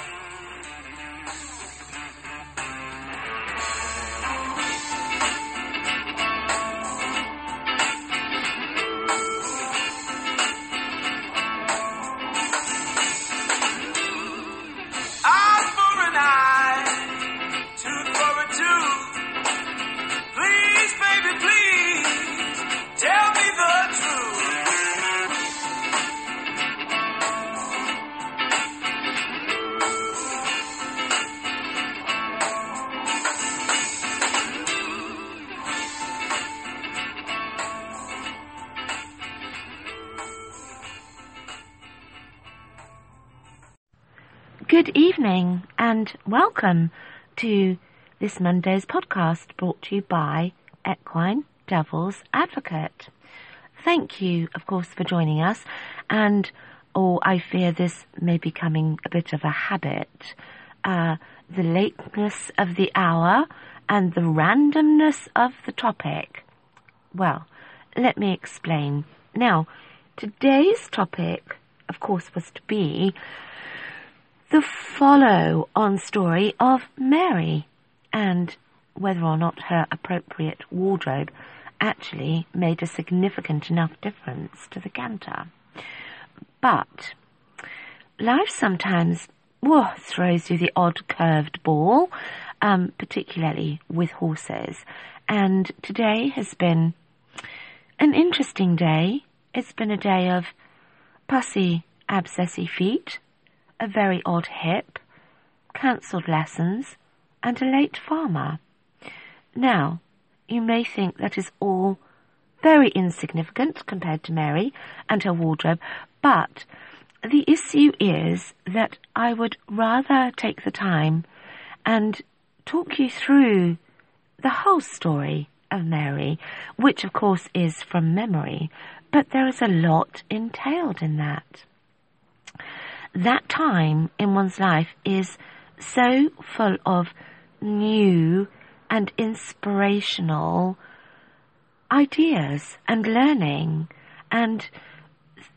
Thank you. Good evening and welcome to this Monday's podcast brought to you by Equine Devil's Advocate. Thank you, of course, for joining us and oh, I fear this may be becoming a bit of a habit. Uh, the lateness of the hour and the randomness of the topic. Well, let me explain. Now, today's topic, of course, was to be the follow on story of Mary and whether or not her appropriate wardrobe actually made a significant enough difference to the canter. But life sometimes whoa, throws you the odd curved ball, um, particularly with horses. And today has been an interesting day. It's been a day of pussy abscessy feet, a very odd hip, cancelled lessons, and a late farmer. Now, you may think that is all very insignificant compared to Mary and her wardrobe, but the issue is that I would rather take the time and talk you through the whole story of Mary, which of course is from memory, but there is a lot entailed in that that time in one's life is so full of new and inspirational ideas and learning and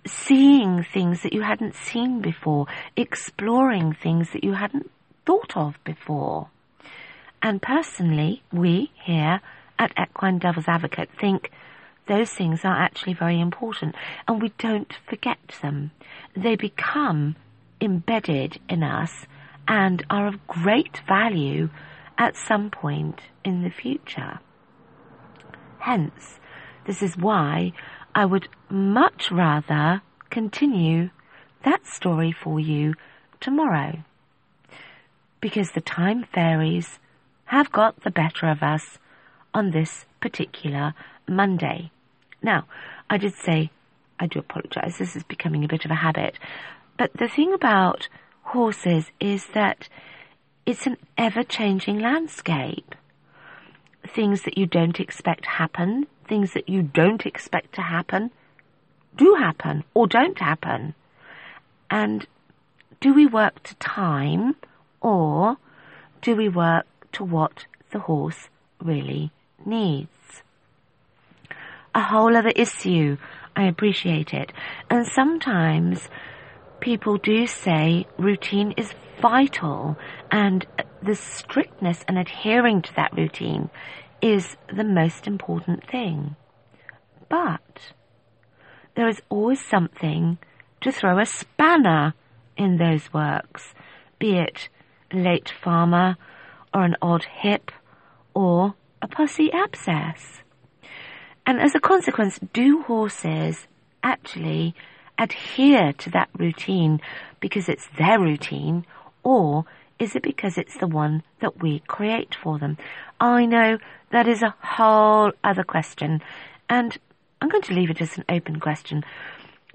seeing things that you hadn't seen before, exploring things that you hadn't thought of before. And personally, we here at Equine Devil's Advocate think those things are actually very important and we don't forget them. They become embedded in us and are of great value at some point in the future. Hence, this is why I would much rather continue that story for you tomorrow. Because the time fairies have got the better of us on this particular Monday. Now, I did say, I do apologize, this is becoming a bit of a habit, but the thing about horses is that it's an ever changing landscape. Things that you don't expect happen, things that you don't expect to happen, do happen or don't happen. And do we work to time or do we work to what the horse really needs? A whole other issue. I appreciate it. And sometimes people do say routine is vital and the strictness and adhering to that routine is the most important thing. But there is always something to throw a spanner in those works, be it a late farmer or an odd hip or a pussy abscess. And as a consequence, do horses actually adhere to that routine because it's their routine or is it because it's the one that we create for them? I know that is a whole other question and I'm going to leave it as an open question.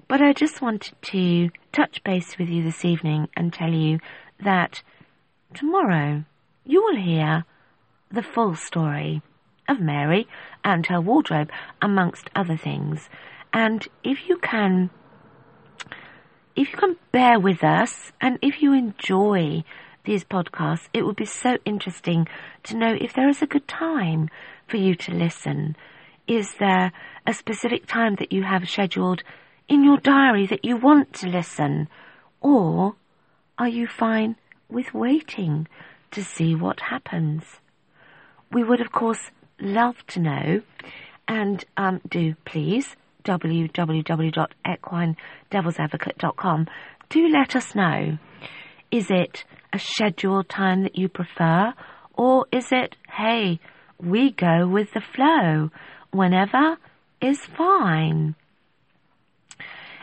But I just wanted to touch base with you this evening and tell you that tomorrow you will hear the full story of Mary and her wardrobe, amongst other things. And if you can, if you can bear with us and if you enjoy these podcasts, it would be so interesting to know if there is a good time for you to listen. Is there a specific time that you have scheduled in your diary that you want to listen? Or are you fine with waiting to see what happens. We would, of course, love to know, and um, do please www.equinedevilsadvocate.com. Do let us know. Is it a scheduled time that you prefer, or is it, hey, we go with the flow? Whenever is fine.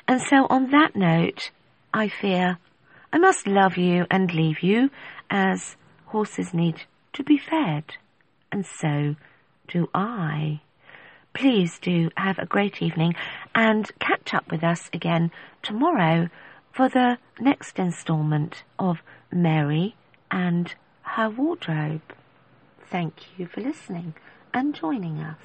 And so on that note, I fear I must love you and leave you as horses need to be fed. And so do I. Please do have a great evening and catch up with us again tomorrow for the next instalment of Mary and her wardrobe. Thank you for listening and joining us.